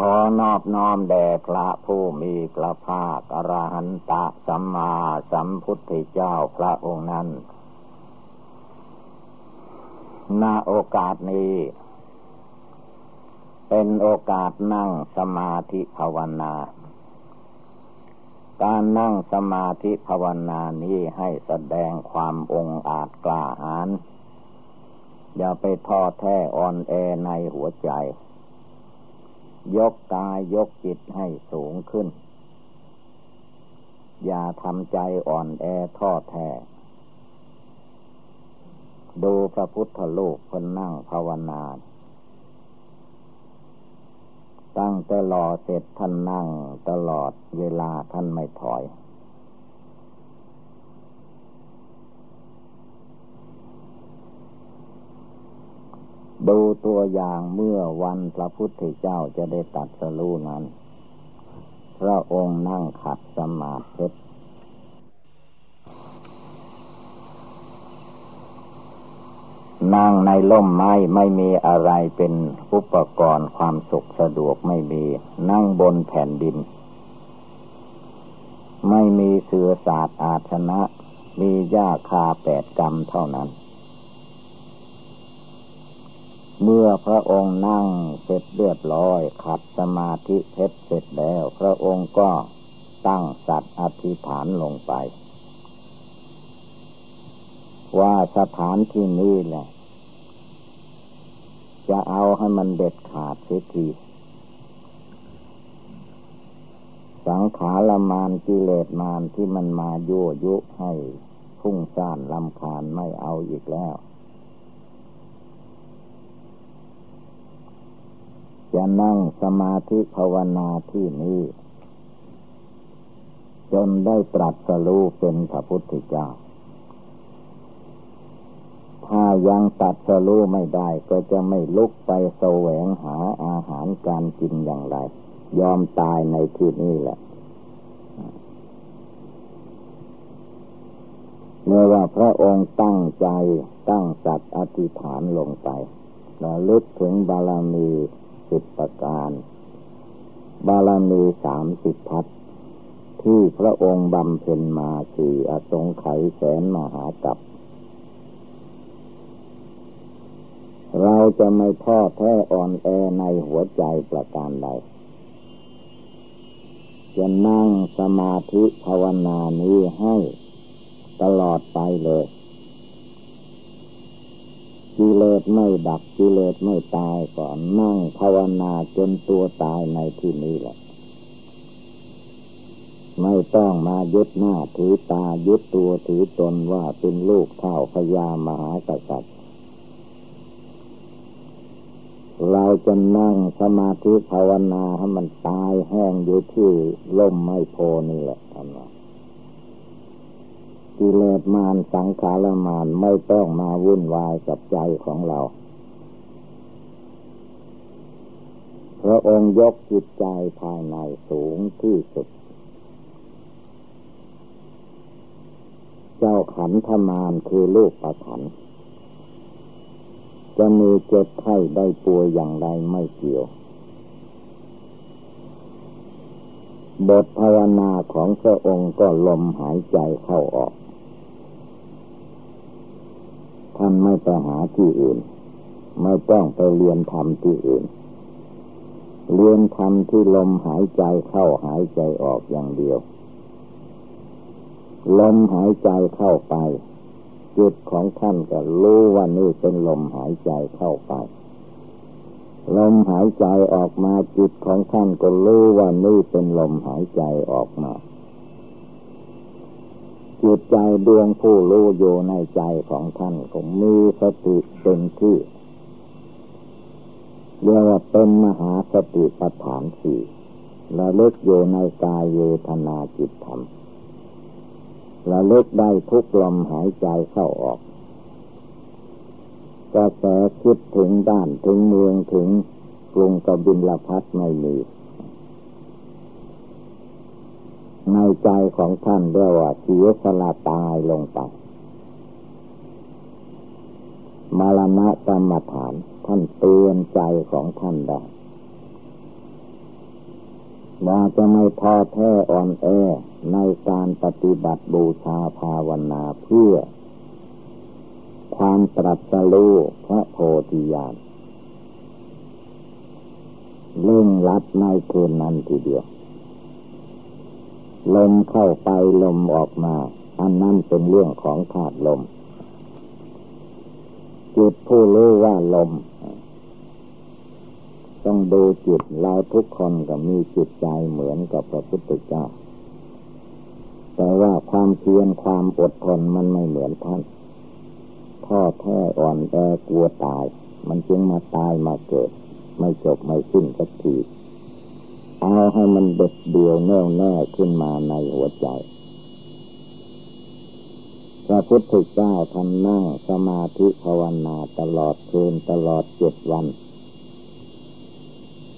ขอนอบน้อมแด่พระผู้มีพระภาคอรหันตะสัมมาสัมพุทธเจ้าพระองค์นั้นณโอกาสนี้ เป็นโอกาสนั่งสมาธิภาวนา การนั่งสมาธิภาวนานี้ให้แสดงความองอาจกล้าหาญอย่าไปท้อแท้อ่อนแอในหัวใจ ยกกายยกจิตให้สูงขึ้น อย่าทำใจอ่อนแอท้อแท้ดูพระพุทธลูกคนนั่งภาวนา ตั้งแต่รอเสร็จท่านนั่งตลอดเวลาท่านไม่ถอย ดูตัวอย่างเมื่อวันพระพุทธเจ้าจะได้ตัดสรู้นั้น พระองค์นั่งขัดสมาธินั่งในล่มไม้ไม่มีอะไรเป็นอุปกรณ์ความสุขสะดวกไม่มี นั่งบนแผ่นดิน ไม่มีเสือศาสตร์อาชนะ มีหญ้าคาแปดกรรมเท่านั้น เมื่อพระองค์นั่งเสร็จเรียบร้อยขัดสมาธิเพชรเสร็จแล้ว พระองค์ก็ตั้งสัตว์อธิษฐานลงไป ว่าสถานที่นี้แหละ จะเอาให้มันเด็ดขาดเสียทีสังขารมานกิเลสมานที่มันมายั่วยุให้พุ่งซ่านลำคาญไม่เอาอีกแล้ว จะนั่งสมาธิภาวนาที่นี้ จนได้ตรัสรู้เป็นพระพุทธเจ้า ถ้ายังตัดสรู้ไม่ได้ก็จะไม่ลุกไปแสวงหาอาหารการกินอย่างไร ยอมตายในที่นี้แหละเมื่อว่าพระองค์ตั้งใจตั้งสัตว์อธิษฐานลงไป ระลึกถึงบารมี สิบประการ บารมีสามสิบทัศที่พระองค์บำเพ็ญมาสี่อสงไขยแสนมหากับเราจะไม่ท้อแท้อ่อนแอในหัวใจประการใด จะนั่งสมาธิภาวนานี้ให้ตลอดไปเลย กิเลสไม่ดับกิเลสไม่ตายก่อนนั่งภาวนาจนตัวตายในที่นี้แหละ ไม่ต้องมายึดหน้าถือตายึดตัวถือตนว่าเป็นลูกเท่าพญามหากษัตริย์เราจะนั่งสมาธิภาวนาให้มันตายแห้งอยู่ที่ล่มไม้โพนี่แหละ กิเลสมารสังขารมารไม่ต้องมาวุ่นวายกับใจของเรา พระองค์ยกจิตใจภายในสูงที่สุด เจ้าขันธมารคือลูกประขัน จะมีเจ็บไข้ได้ป่วยอย่างไรไม่เกี่ยวบทภาวนาของพระองค์ก็ลมหายใจเข้าออก ท่านไม่ไปหาที่อื่น ไม่ต้องไปเรียนทำที่อื่น เรียนทำที่ลมหายใจเข้าหายใจออกอย่างเดียว ลมหายใจเข้าไป จิตของท่านก็รู้ว่านี่เป็นลมหายใจเข้าไป ลมหายใจออกมาจิตของท่านก็รู้ว่านี่เป็นลมหายใจออกมา จิตใจดวงผู้รู้อยู่ในใจของท่านคงมีสติเป็นที่เรียกว่าเป็นมหาสติปัฏฐานสี่ระลึกอยู่ในกายเวทนาจิตธรรมระลึกได้ทุกลมหายใจเข้าออกกระแสคิดถึงด้านถึงเมืองถึงกรุงกบินลพัทไม่มี ในใจของท่านเรียกว่าเสียสละตายลงไปมรณะกรรมฐานท่านเตือนใจของท่านได้ว่าจะไม่ท้อแท้อ่อนแอในการปฏิบัติบูชาภาวนาเพื่อ ความตรัสรู้พระโพธิญาณเล่งรัดในคืนนั้นทีเดียว ลมเข้าไปลมออกมา อันนั้นเป็นเรื่องของธาตุลม จิตผู้รู้ว่าลม ต้องดูจิตเราทุกคนก็มีจิตใจเหมือนกับพระพุทธเจ้า แต่ว่าความเพียรความอดทนมันไม่เหมือนท่านท้อแท้อ่อนแอกลัวตาย มันจึงมาตายมาเกิด ไม่จบไม่สิ้นสักที เอาให้มันเด็ดเดียวแน่วแน่ขึ้นมาในหัวใจพระพุทธเจ้าท่านนั่งสมาธิภาวนาตลอดคืนตลอดเจ็ดวัน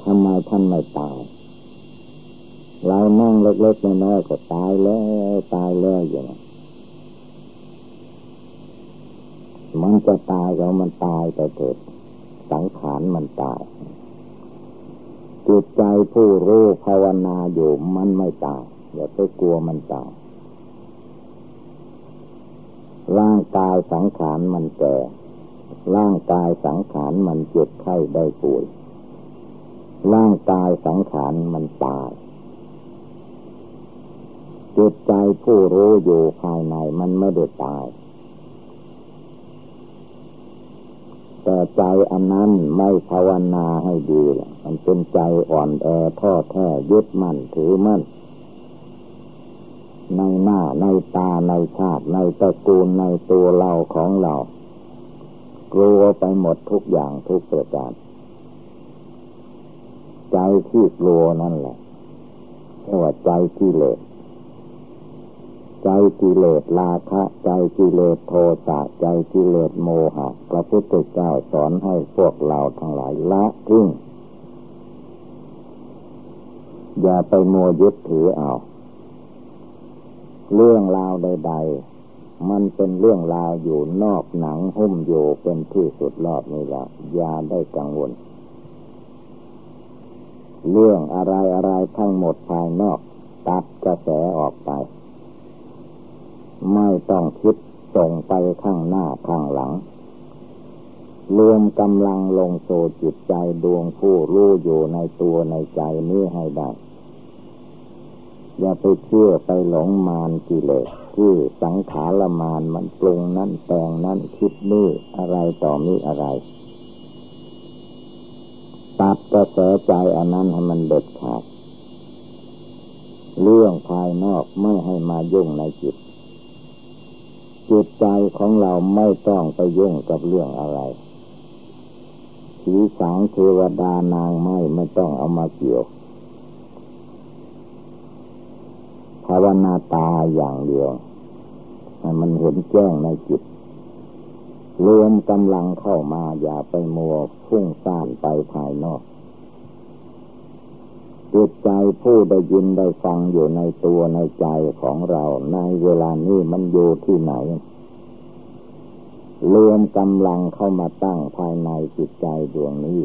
ทำไมท่านไม่ตาย เรานั่งเล็กๆน้อยๆก็ตายแล้วตายแล้วอย่างนี้มันจะตายแล้วมันตายไปเถิดสังขารมันตาย จิตใจผู้รู้ภาวนาอยู่มันไม่ตายอย่าไปกลัวมันตายร่างกายสังขารมันแก่ร่างกายสังขารมันเจ็บไข้ได้ป่วยร่างกายสังขารมันตายจิตใจผู้รู้อยู่ภายในมันไม่ได้ตาย แต่ใจอันนั้นไม่ภาวนาให้ดีมันเป็นใจอ่อนแอท้อแท้ยึดมั่นถือมั่น ในหน้าในตาในชาติ ในตระกูลในตัวเราของเรา กลัวไปหมดทุกอย่างทุกประการใจที่กลัวนั่นแหละเรียกว่าใจกิเลส ใจกิเลสราคะใจกิเลสโทสะใจกิเลสโมหะพระพุทธเจ้าสอนให้พวกเราทั้งหลายละทิ้งอย่าไปโมยึดถือเอา เรื่องราวใด ๆ มันเป็นเรื่องราวอยู่นอกหนังหุ้มอยู่เป็นที่สุดรอบนี่แหละอย่าได้กังวล เรื่องอะไรอะไรทั้งหมดภายนอก ตัดกระแสออกไป ไม่ต้องคิดส่งไปข้างหน้าข้างหลัง รวมกำลังลงโซจิตใจดวงผู้รู้อยู่ในตัวในใจนี้ให้ได้ อย่าไปเชื่อไปหลงมานกิเลสที่สังขารมานมันปรุงนั่นแปลงนั่นคิดนี่อะไรต่อมีอะไรตัดกระแสใจอันนั้นให้มันเด็ดขาด เรื่องภายนอกไม่ให้มายุ่งในจิต จิตใจของเราไม่ต้องไปยุ่งกับเรื่องอะไรผีสางเทวดานางไม้ไม่ต้องเอามาเกี่ยวภาวนาตาอย่างเดียวมันเห็นแจ้งในจิตรวมกำลังเข้ามาอย่าไปมัวพุ่งซ่านไปภายนอก จิตใจผู้ได้ยินได้ฟังอยู่ในตัวในใจของเราในเวลานี้มันอยู่ที่ไหนรวมกำลังเข้ามาตั้งภายในจิตใจดวงนี้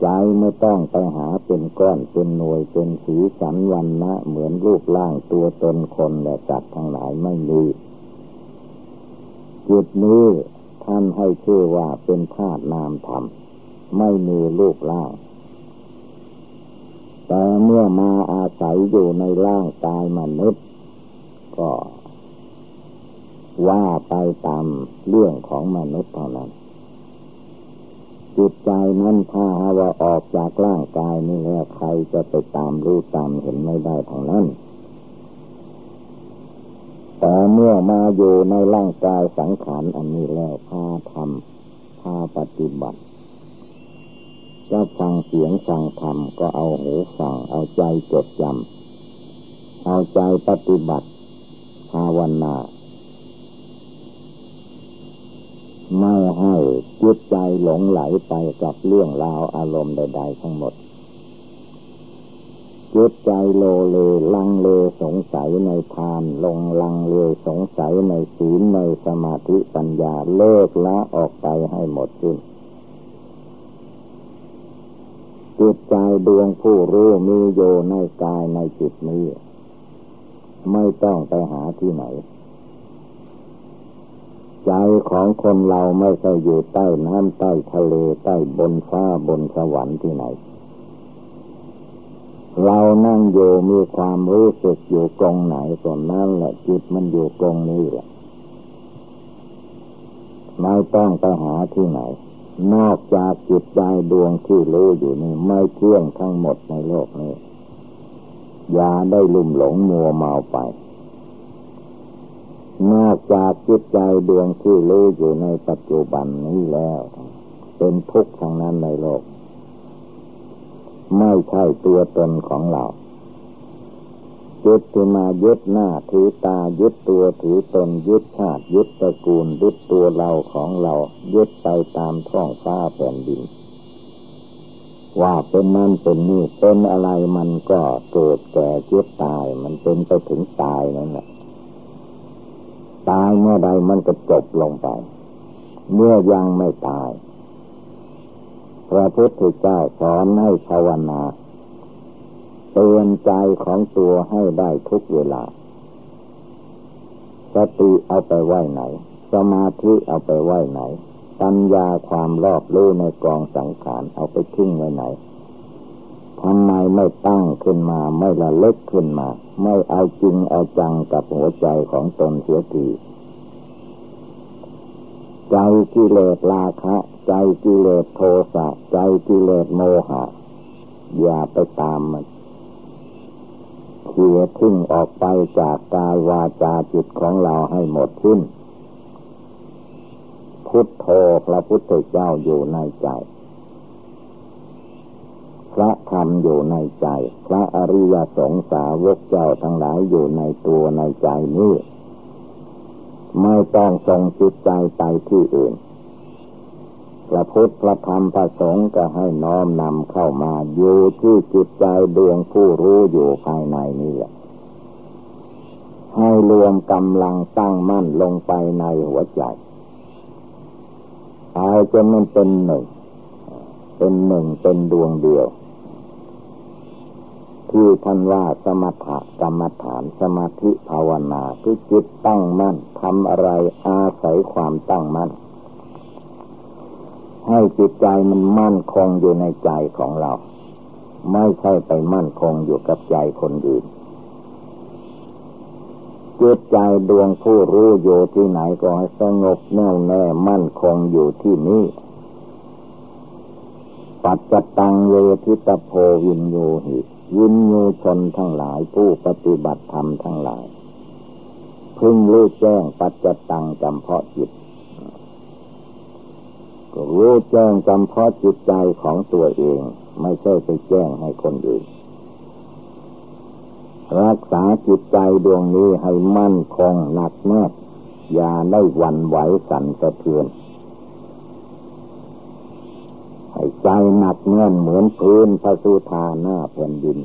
ใจไม่ต้องไปหาเป็นก้อนเป็นหน่วยเป็นสีสันวันนะเหมือนรูปร่างตัวตนคนและจัดทั้งหลายไม่มีจิตนี้ท่านให้ชื่อว่าเป็นธาตุนามธรรม ไม่มีรูปร่าง แต่เมื่อมาอาศัยอยู่ในร่างกายมนุษย์ ก็ว่าไปตามเรื่องของมนุษย์เท่านั้น จิตใจนั้นถ้าว่าออกจากร่างกายนี้แล้วใครจะไปตามรู้ตามเห็นไม่ได้ทางนั้นแต่เมื่อมาอยู่ในร่างกายสังขารอันนี้แล้วพาทำพาปฏิบัติ จะฟังเสียงฟังธรรมก็เอาหูฟังเอาใจจดจำเอาใจปฏิบัติภาวนาไม่ให้จิตใจหลงไหลไปกับเรื่องราวอารมณ์ใด ๆ ทั้งหมดจิตใจโลเลลังเลสงสัยในทานลงลังเลสงสัยในศีลในสมาธิปัญญาเลิกละออกไปให้หมดสิ้นจิตใจ ดวงผู้รู้มีโยในกายในจิตนี้ ไม่ต้องไปหาที่ไหน ใจของคนเราไม่ใช่อยู่ใต้น้ำใต้ทะเลใต้บนฟ้าบนสวรรค์ที่ไหน เรานั่งอยู่มีความรู้สึกอยู่กองไหนส่วนนั้นแหละจิตมันอยู่กองนี้แหละไม่ต้องไปหาที่ไหน นอกจากจิตใจดวงที่รู้อยู่นี่ไม่เที่ยงทั้งหมดในโลกนี้อย่าได้ลุ่มหลงมัวเมาไป นอกจากจิตใจดวงที่รู้อยู่ในปัจจุบันนี้แล้ว เป็นทุกข์ทั้งนั้นในโลก ไม่ใช่ตัวตนของเรา ยึดที่มายึดหน้าถือตายึดตัวถือตนยึดชาติยึดตระกูลยึดตัวเราของเรายึดไปตามท้องฟ้าแผ่นดิน ว่าเป็นนั่นเป็นนี่เป็นอะไรมันก็เกิดแก่เจ็บตาย มันเป็นไปถึงตายนั่นแหละตายเมื่อใดมันก็จบลงไป เมื่อยังไม่ตายพระพุทธเจ้าสอนให้ภาวนา เตือนใจของตัวให้ได้ทุกเวลา สติเอาไปไว้ไหน สมาธิเอาไปไว้ไหน ปัญญาความรอบรู้ในกองสังขารเอาไปทิ้งไว้ไหนทำไมไม่ตั้งขึ้นมาไม่ละเล็กขึ้นมา ไม่เอาจริงเอาจังกับหัวใจของตนเสียทีใจกิเลสราคะ ใจกิเลสโทสะ ใจกิเลสโมหะ อย่าไปตามมัน เขี่ยทิ้งออกไปจากกายวาจาจิตของเราให้หมดสิ้น พุทโธพระพุทธเจ้าอยู่ในใจ พระธรรมอยู่ในใจ พระอริยสงสาวกเจ้าทั้งหลายอยู่ในตัวในใจนี้ ไม่ต้องส่งจิตใจไปที่อื่น พระพุทธพระธรรมพระสงฆ์ก็ให้น้อมนำเข้ามาอยู่ที่จิตใจดวงผู้รู้อยู่ภายในนี้ให้รวมกำลังตั้งมั่นลงไปในหัวใจเอาจนมันเป็นหนึ่ง เป็นหนึ่งเป็นดวงเดียว ที่ท่านว่าสมถะกรรมฐานสมาธิภาวนาคือจิตตั้งมั่นทำอะไรอาศัยความตั้งมั่น ให้จิตใจมันมั่นคงอยู่ในใจของเรา ไม่ใช่ไปมั่นคงอยู่กับใจคนอื่นจิตใจดวงผู้รู้อยู่ที่ไหนก็ให้สงบแน่วแน่มั่นคงอยู่ที่นี้ปัจจตังเวทิตโพวินโยหิยินโยชนทั้งหลายผู้ปฏิบัติธรรมทั้งหลาย พึงรู้แจ้งปัจจตังจำเพาะจิต ก็รู้แจ้งจำเพาะจิตใจของตัวเอง ไม่ใช่ไปแจ้งให้คนอื่น รักษาจิตใจดวงนี้ให้มั่นคงหนักแน่นอย่าได้หวั่นไหวสั่นสะเทือนใจหนักแน่นเหมือนพื้นพระสุธาหน้าแผ่นดิน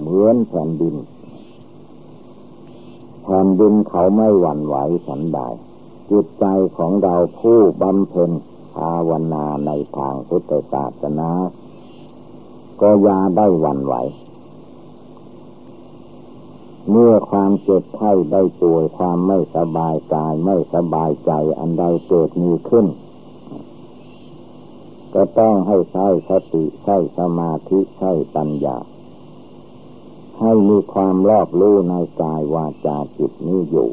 เหมือนแผ่นดินแผ่นดินเขาไม่หวั่นไหวสันใดจิตใจของเราผู้บำเพ็ญ ภาวนาในทางพุทธศาสนาก็ยาได้หวั่นไหว เมื่อความเจ็บไข้ได้ป่วยความไม่สบายกายไม่สบายใจอันใดเกิดมีขึ้น ก็ต้องให้ใช้สติใช้สมาธิใช้ปัญญา ให้มีความรอบรู้ในกายวาจาจิตนี้อยู่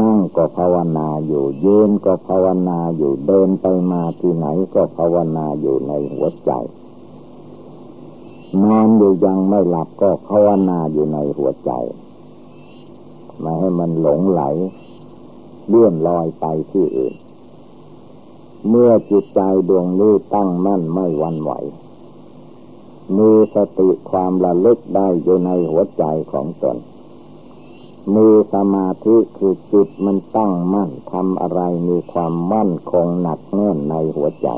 นั่งก็ภาวนาอยู่ยืนก็ภาวนาอยู่เดินไปมาที่ไหนก็ภาวนาอยู่ในหัวใจนอนอยู่ยังไม่หลับก็ภาวนาอยู่ในหัวใจไม่ให้มันหลงไหลเลื่อนลอยไปที่อื่น เมื่อจิตใจดวงนี้ตั้งมั่นไม่วันไหว มีสติความระลึกได้อยู่ในหัวใจของตน มีสมาธิคือจิตมันตั้งมั่นทำอะไรมีความมั่นคงหนักแน่นในหัวใจ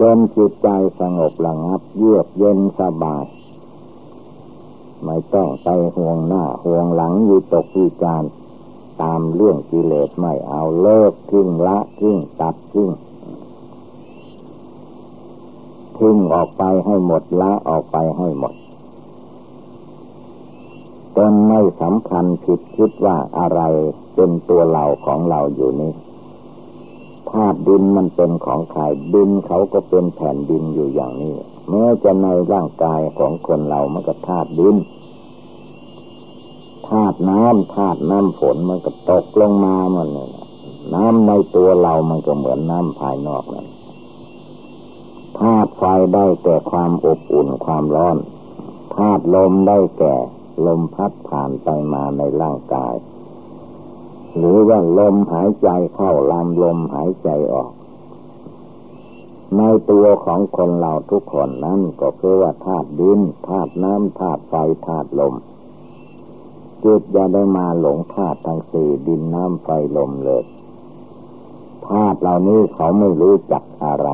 จนจิตใจสงบระงับเยือกเย็นสบาย ไม่ต้องไปห่วงหน้าห่วงหลังอยู่ตกวิจารตามเรื่องกิเลสไม่เอาเลิกทิ้งละทิ้งตัดทิ้งทิ้งออกไปให้หมดละออกไปให้หมด นไม่สำคัญผิดคิดว่าอะไรเป็นตัวเราของเราอยู่นี้ธาตุดินมันเป็นของใครดินเขาก็เป็นแผ่นดินอยู่อย่างนี้แม้จะในร่างกายของคนเรามันก็ธาตุดินธาตุน้ำธาตุน้ำฝนมันก็ตกลงมามันเนี่ยน้ำในตัวเรามันก็เหมือนน้ำภายนอกนั่นธาตุไฟได้แก่ความอบอุ่นความร้อนธาตุลมได้แก่ ลมพัดผ่านไปมาในร่างกาย หรือว่าลมหายใจเข้าลำลมหายใจออก ในตัวของคนเราทุกคนนั้นก็คือว่าธาตุดินธาตุน้ำธาตุไฟธาตุลมจิตอย่าได้มาหลงธาตุทั้งสี่ดินน้ำไฟลมเลยธาตุเหล่านี้เขาไม่รู้จักอะไร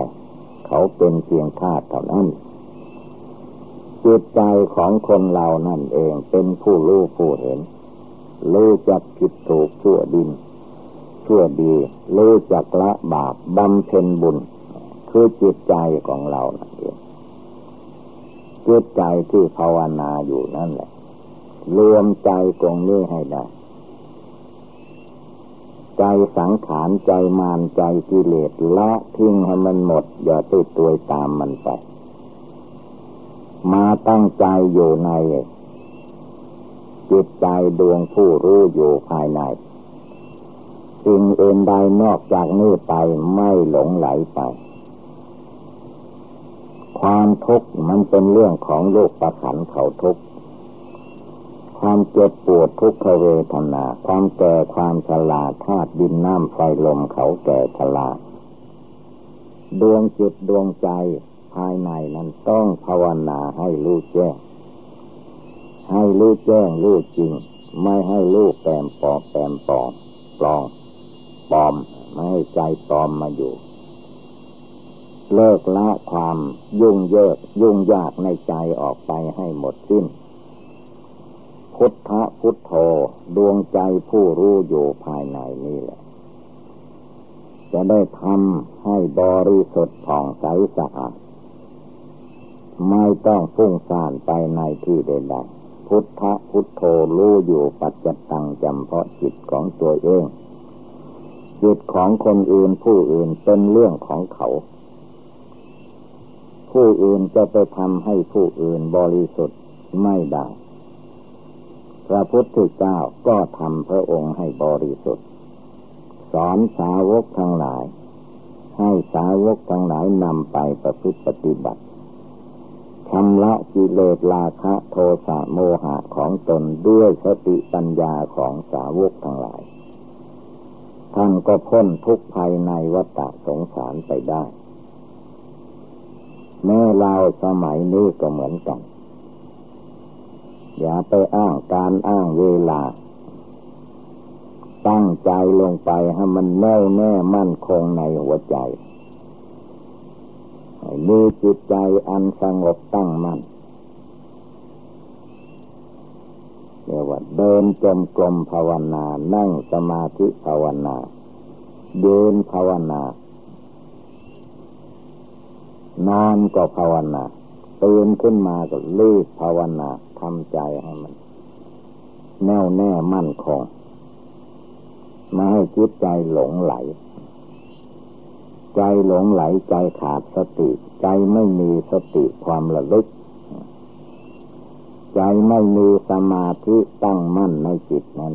เขาเป็นเพียงธาตุเท่านั้น จิตใจของคนเรานั่นเองเป็นผู้รู้ผู้เห็นรู้จักผิดถูกชั่วดินชั่วดีรู้จักละบาปบำเพ็ญบุญ คือจิตใจของเรานั่นเองจิตใจที่ภาวนาอยู่นั่นแหละ รวมใจตรงนี้ให้ได้ ใจสังขารใจมารใจกิเลสละทิ้งให้มันหมด อย่าติดตัวตามมันไป มาตั้งใจอยู่ใน จิตใจดวงผู้รู้อยู่ภายในสิ่งเอ็นใดนอกจากนี้ไปไม่หลงไหลไป ความทุกข์มันเป็นเรื่องของโลกประขันเขาทุกข์ความเจ็บปวดทุกขเวทนา ความแก่ความชราธาตุดินน้ำไฟลมเขาแก่ชราดวงจิตดวงใจ ภายในนั้นต้องภาวนาให้รู้แจ้ง ให้รู้แจ้งรู้จริง ไม่ให้รู้แปมปอบแปมปอมปลองปลอม ไม่ให้ใจปลอมมาอยู่ เลิกละความยุ่งเยอะยุ่งยากในใจออกไปให้หมดสิ้น พุทธพุทโธดวงใจผู้รู้อยู่ภายในนี่แหละจะได้ทำให้บริสุทธิ์ผ่องใสสะอาด ไม่ต้องฟุ้งซ่านไปในที่ใดๆพุทธพุทโธรู้อยู่ปัจจตังจำเพาะจิตของตัวเอง จิตของคนอื่นผู้อื่นเป็นเรื่องของเขา ผู้อื่นจะไปทำให้ผู้อื่นบริสุทธิ์ไม่ได้ พระพุทธเจ้าก็ทำพระองค์ให้บริสุทธิ์ สอนสาวกทั้งหลาย ให้สาวกทั้งหลายนำไปประพฤติปฏิบัติ ชำระกิเลสราคะโทสะโมหะของตนด้วยสติปัญญาของสาวกทั้งหลาย ท่านก็พ้นทุกภัยในวัฏสงสารไปได้ แม้เราสมัยนี้ก็เหมือนกัน อย่าไปอ้างการอ้างเวลา ตั้งใจลงไปให้มันแน่วแน่มั่นคงในหัวใจ มีจิตใจอันสงบตั้งมัน่นเรียกว่าเดินจมกลมภาวนา นั่งสมาธิภาวนา เดินภาวนานอนก็ภาวนาตื่นขึ้นมาก็รีบภาวนาทำใจให้มัน แน่วแน่มั่นคงไม่ให้จิตใจหลงไหล ใจหลงไหลใจขาดสติ ใจไม่มีสติความระลึก ใจไม่มีสมาธิตั้งมั่นในจิตนั้น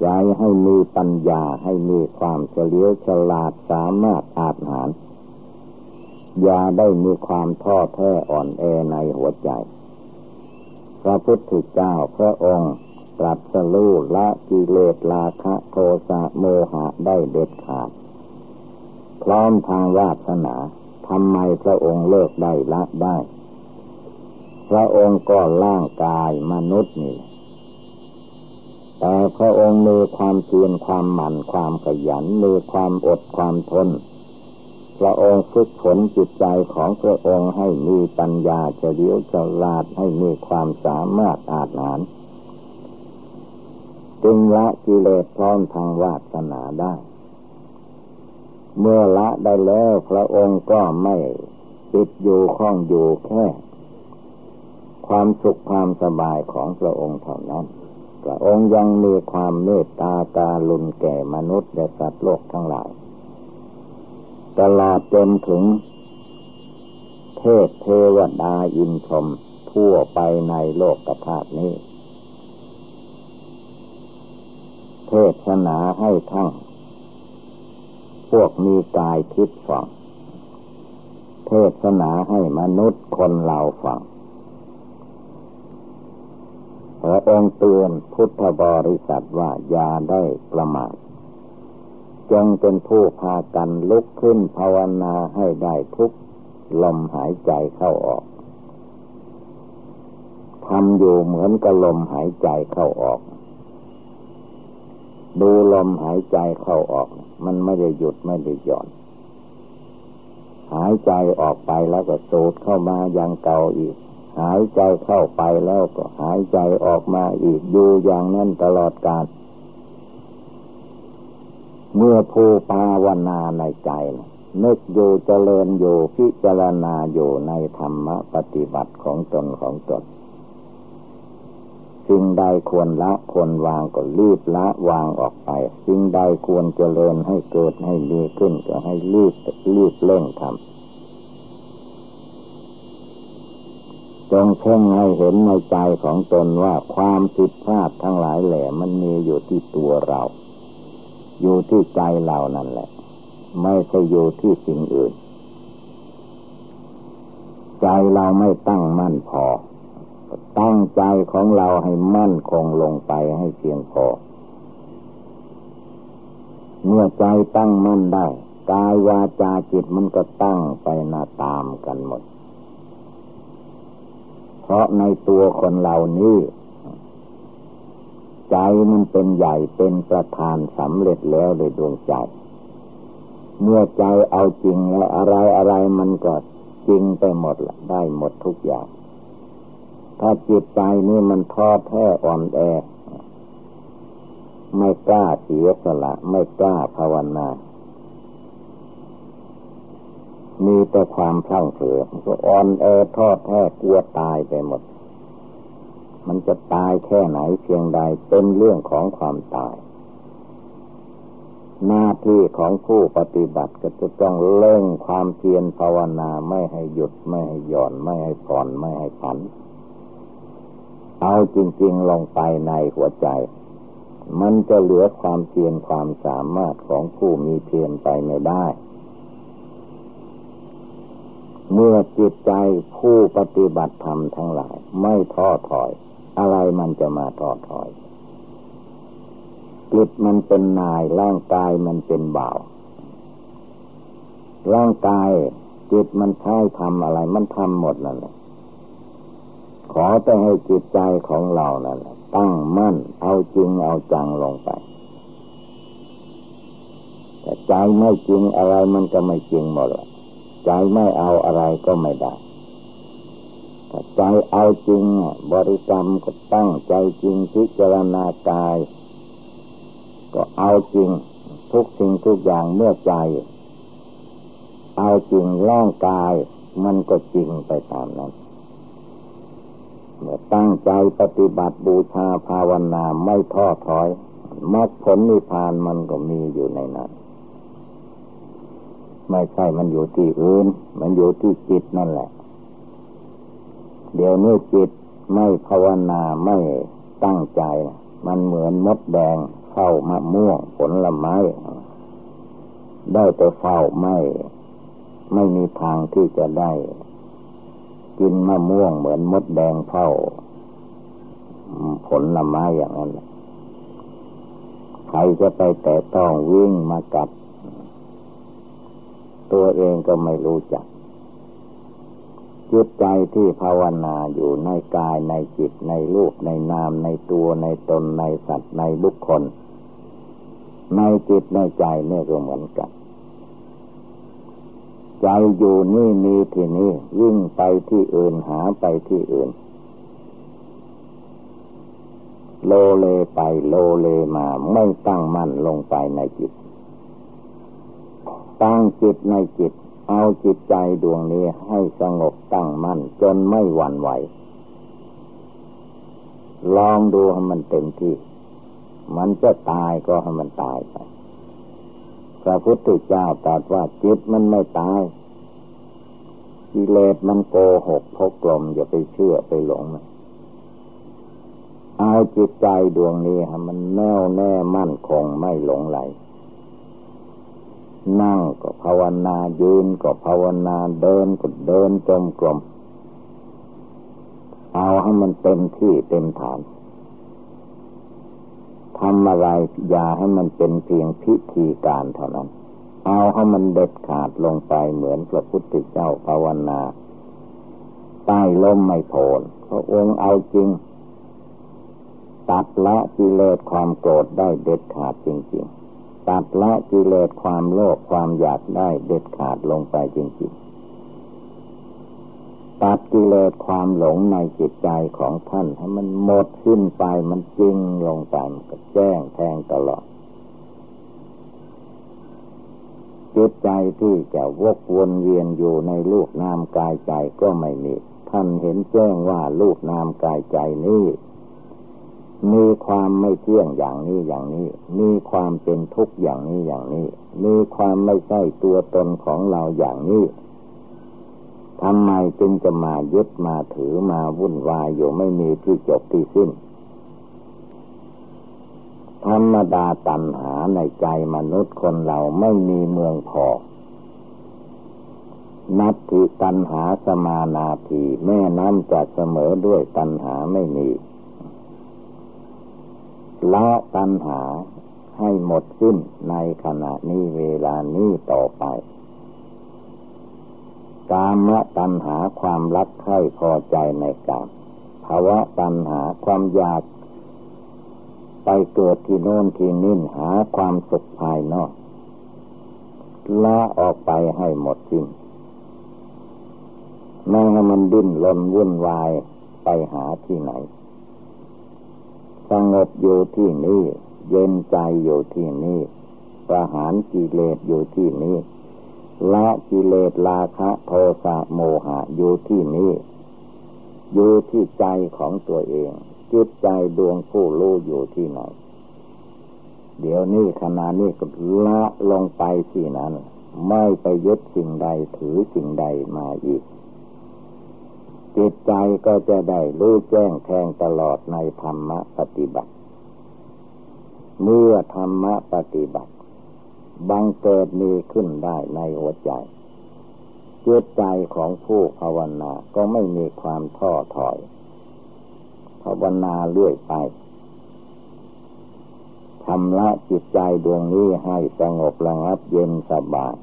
ใจให้มีปัญญาให้มีความเฉลียวฉลาดสามารถอาจหารอย่าได้มีความท้อแท้อ่อนแอในหัวใจ พระพุทธเจ้าพระองค์ ตรัสรู้ละกิเลสราคะโทสะโมหะได้เด็ดขาด พร้อมทางวาสนาทำไมพระองค์เลิกได้ละได้ พระองค์ก็ร่างกายมนุษย์นี่ แต่พระองค์มีความเพียรความหมั่นความขยันมีความอดความทน พระองค์ฝึกฝนจิตใจของพระองค์ให้มีปัญญาเฉลียวฉลาดให้มีความสามารถอาจหาร จึงละกิเลสพร้อมทางวาสนาได้ เมื่อละได้แล้วพระองค์ก็ไม่ติดอยู่ข้องอยู่แค่ ความสุขความสบายของพระองค์เท่านั้น พระองค์ยังมีความเมตตาตาลุนแก่มนุษย์และสัตว์โลกทั้งหลาย ตลอดจนถึง เทพเทวดาอินชมทั่วไปในโลกกธาตุนี้ เทศนาให้ทั้ง พวกมีกายทิพย์ฟัง เทศนาให้มนุษย์คนเราฟังพระองค์เตือนพุทธบริษัทว่าอย่าได้ประมาทจงเป็นผู้พากันลุกขึ้นภาวนาให้ได้ทุกลมหายใจเข้าออกทำอยู่เหมือนกับลมหายใจเข้าออก ดูลมหายใจเข้าออก มันไม่ได้หยุดไม่ได้หย่อน หายใจออกไปแล้วก็สูดเข้ามาอย่างเก่าอีก หายใจเข้าไปแล้วก็หายใจออกมาอีกอยู่อย่างนั้นตลอดกาลเมื่อผู้ภาวนาในใจนึกอยู่เจริญอยู่พิจารณาอยู่ในธรรมปฏิบัติของตนของตน สิ่งใดควรละควรวางก็รีบละวางออกไป สิ่งใดควรเจริญให้เกิดให้ดีขึ้นก็ให้รีบรีบเร่งทำจงเพ่งให้เห็นในใจของตนว่าความผิดพลาดทั้งหลายแหล่มันมีอยู่ที่ตัวเรา อยู่ที่ใจเรานั่นแหละ ไม่ใช่อยู่ที่สิ่งอื่น ใจเราไม่ตั้งมั่นพอ ตั้งใจของเราให้มั่นคงลงไปให้เพียงพอ เมื่อใจตั้งมั่นได้กายวาจาจิตมันก็ตั้งไปนาตามกันหมด เพราะในตัวคนเหล่านี้ใจมันเป็นใหญ่เป็นประธานสำเร็จแล้วโดยดวงใจ เมื่อใจเอาจริงแล้วอะไรอะไรมันก็จริงไปหมดละได้หมดทุกอย่าง ถ้าจิตใจนี่มันท้อแท้อ่อนแอ ไม่กล้าเสียสละ ไม่กล้าภาวนา มีแต่ความพลั้งเผลอก็อ่อนแอท้อแท้กลัวตายไปหมด มันจะตายแค่ไหนเพียงใดเป็นเรื่องของความตาย หน้าที่ของผู้ปฏิบัติก็จะต้องเล่งความเพียรภาวนาไม่ให้หยุดไม่ให้หย่อนไม่ให้ผ่อนไม่ให้ผัน เอาจริง ๆ ลงไปในหัวใจ มันจะเหลือความเพียรความสามารถของผู้มีเพียรไปไม่ได้ เมื่อจิตใจผู้ปฏิบัติธรรมทั้งหลาย ไม่ท้อถอย อะไรมันจะมาท้อถอยจิตมันเป็นนายร่างกายมันเป็นบ่าวร่างกายจิตมันใช้ทำอะไร มันทำหมดนั่นแหละ ขอแต่ให้จิตใจของเรานั่นตั้งมั่น เอาจริงเอาจังลงไปแต่ใจไม่จริงอะไรมันก็ไม่จริงหมดใจไม่เอาอะไรก็ไม่ได้ถ้าใจเอาจริงบริกรรมก็ตั้งใจจริงพิจารณากาย ก็เอาจริงทุกสิ่งทุกอย่างเมื่อใจ เอาจริงร่างกาย มันก็จริงไปตามนั้น ตั้งใจปฏิบัติบูชาภาวนาไม่ท้อถอยมรรคผลนิพพานมันก็มีอยู่ในนั้น ไม่ใช่มันอยู่ที่อื่น มันอยู่ที่จิตนั่นแหละ เดี๋ยวนี้จิตไม่ภาวนาไม่ตั้งใจ มันเหมือนมดแดงเข้ามะม่วงผลละไม้ ได้แต่เฝ้าไม่ ไม่มีทางที่จะได้ กินมะม่วงเหมือนมดแดงเฝ้าผลละไม้อย่างนั้นใครจะไปแต่ต้องวิ่งมากัด ตัวเองก็ไม่รู้จักจิตใจที่ภาวนาอยู่ในกายในจิตในรูปในนามในตัวในตนในสัตว์ในบุคคล ในจิตในใจเนี่ยก็เหมือนกัน ใจอยู่นี่มีที่นี่วิ่งไปที่อื่นหาไปที่อื่น โลเลไปโลเลมาไม่ตั้งมั่นลงไปในจิต ตั้งจิตในจิต เอาจิตใจดวงนี้ให้สงบตั้งมั่นจนไม่หวั่นไหว ลองดูให้มันเต็มที่ มันจะตายก็ให้มันตายไป พระพุทธเจ้าตรัสว่าจิตมันไม่ตาย กิเลสมันโกหกพกกลมอย่าไปเชื่อไปหลงมันเอาจิตใจดวงนี้ฮะมันแน่วแน่มั่นคงไม่หลงไหล นั่งก็ภาวนายืนก็ภาวนาเดินก็เดินจมกลม เอาให้มันเต็มที่เต็มฐานำอะไรอย่าให้มันเป็นเพียงพิธีการเท่านั้น เอาให้มันเด็ดขาดลงไปเหมือนพระพุทธเจ้าภาวนาใต้ลมไม่โผลพระองค์เอาจริง ตัดละกิเลสความโกรธได้เด็ดขาดจริง ๆ ตัดละกิเลสความโลภความอยากได้เด็ดขาดลงไปจริง ๆ ตัดกิเลสความหลงในจิตใจของท่านให้มันหมดสิ้นไปมันจริงลงไปมันก็แจ้งแทงตลอดจิตใจที่จะวกวนเวียนอยู่ในลูกนามกายใจก็ไม่มี ท่านเห็นแจ้งว่าลูกนามกายใจนี้มีความไม่เที่ยงอย่างนี้อย่างนี้ มีความเป็นทุกข์อย่างนี้อย่างนี้ มีความไม่ใช่ตัวตนของเราอย่างนี้ ทำไมจึงจะมายึดมาถือมาวุ่นวายอยู่ไม่มีที่จบที่สิ้น ธรรมดาตัณหาในใจมนุษย์คนเราไม่มีเมืองพอ นัตถิตัณหาสมานาทีแม่น้ำจะเสมอด้วยตัณหาไม่มีละตัณหาให้หมดสิ้นในขณะนี้เวลานี้ต่อไป กามตัณหาความรักใคร่พอใจในกามภาวะตัณหาความอยาก ไปเกิดที่โน่นที่นี่หาความสุขภายนอกละออกไปให้หมดสิ้นไม่ให้มันดิ้นรนวุ่นวายไปหาที่ไหน สงบอยู่ที่นี่ เย็นใจอยู่ที่นี่ประหารกิเลสอยู่ที่นี่ ละกิเลสราคะโทสะโมหะอยู่ที่นี้ อยู่ที่ใจของตัวเอง จิตใจดวงผู้รู้อยู่ที่ไหน เดี๋ยวนี้ขณะนี้ก็ละลงไปที่นั้น ไม่ไปยึดสิ่งใดถือสิ่งใดมาอีก จิตใจก็จะได้รู้แจ้งแทงตลอดในธรรมะปฏิบัติ เมื่อธรรมะปฏิบัติ บังเกิดมีขึ้นได้ในหัวใจจิตใจของผู้ภาวนาก็ไม่มีความท้อถอย ภาวนาเรื่อยไปทำละจิตใจดวงนี้ให้สงบระงับเย็นสบาย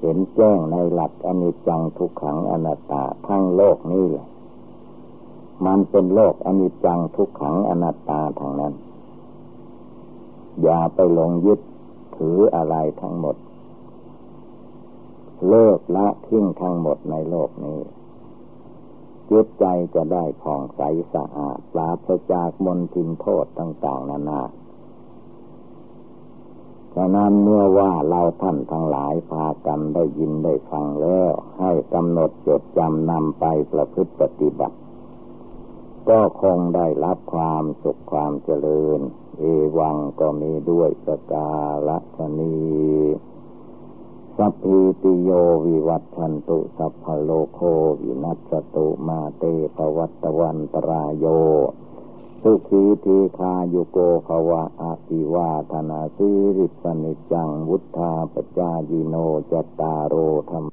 เห็นแจ้งในหลักอนิจจังทุกขังอนัตตาทั้งโลกนี้แหละมันเป็นโลกอนิจจังทุกขังอนัตตาทางนั้น อย่าไปหลงยึด ถืออะไรทั้งหมด เลิกละทิ้งทั้งหมดในโลกนี้จิตใจจะได้ผ่องใสสะอาดปราศจากมลทินโทษต่าง ๆ นานาฉะนั้นเมื่อว่าเราท่านทั้งหลายพากันได้ยินได้ฟังแล้ว ให้กำหนดจดจำนำไปประพฤติปฏิบัติ ก็คงได้รับความสุขความเจริญ เอวังก็มีด้วยสกาละชนีสัพพิติโยวิวัตชันตุสัพพโลโควินัสตุมาเตภวัตวันตรายโยสุขีทีคาโยโกภวะอาภิวาธนาสิริสนิจังวุธาปจายิโนจตารโรธรรม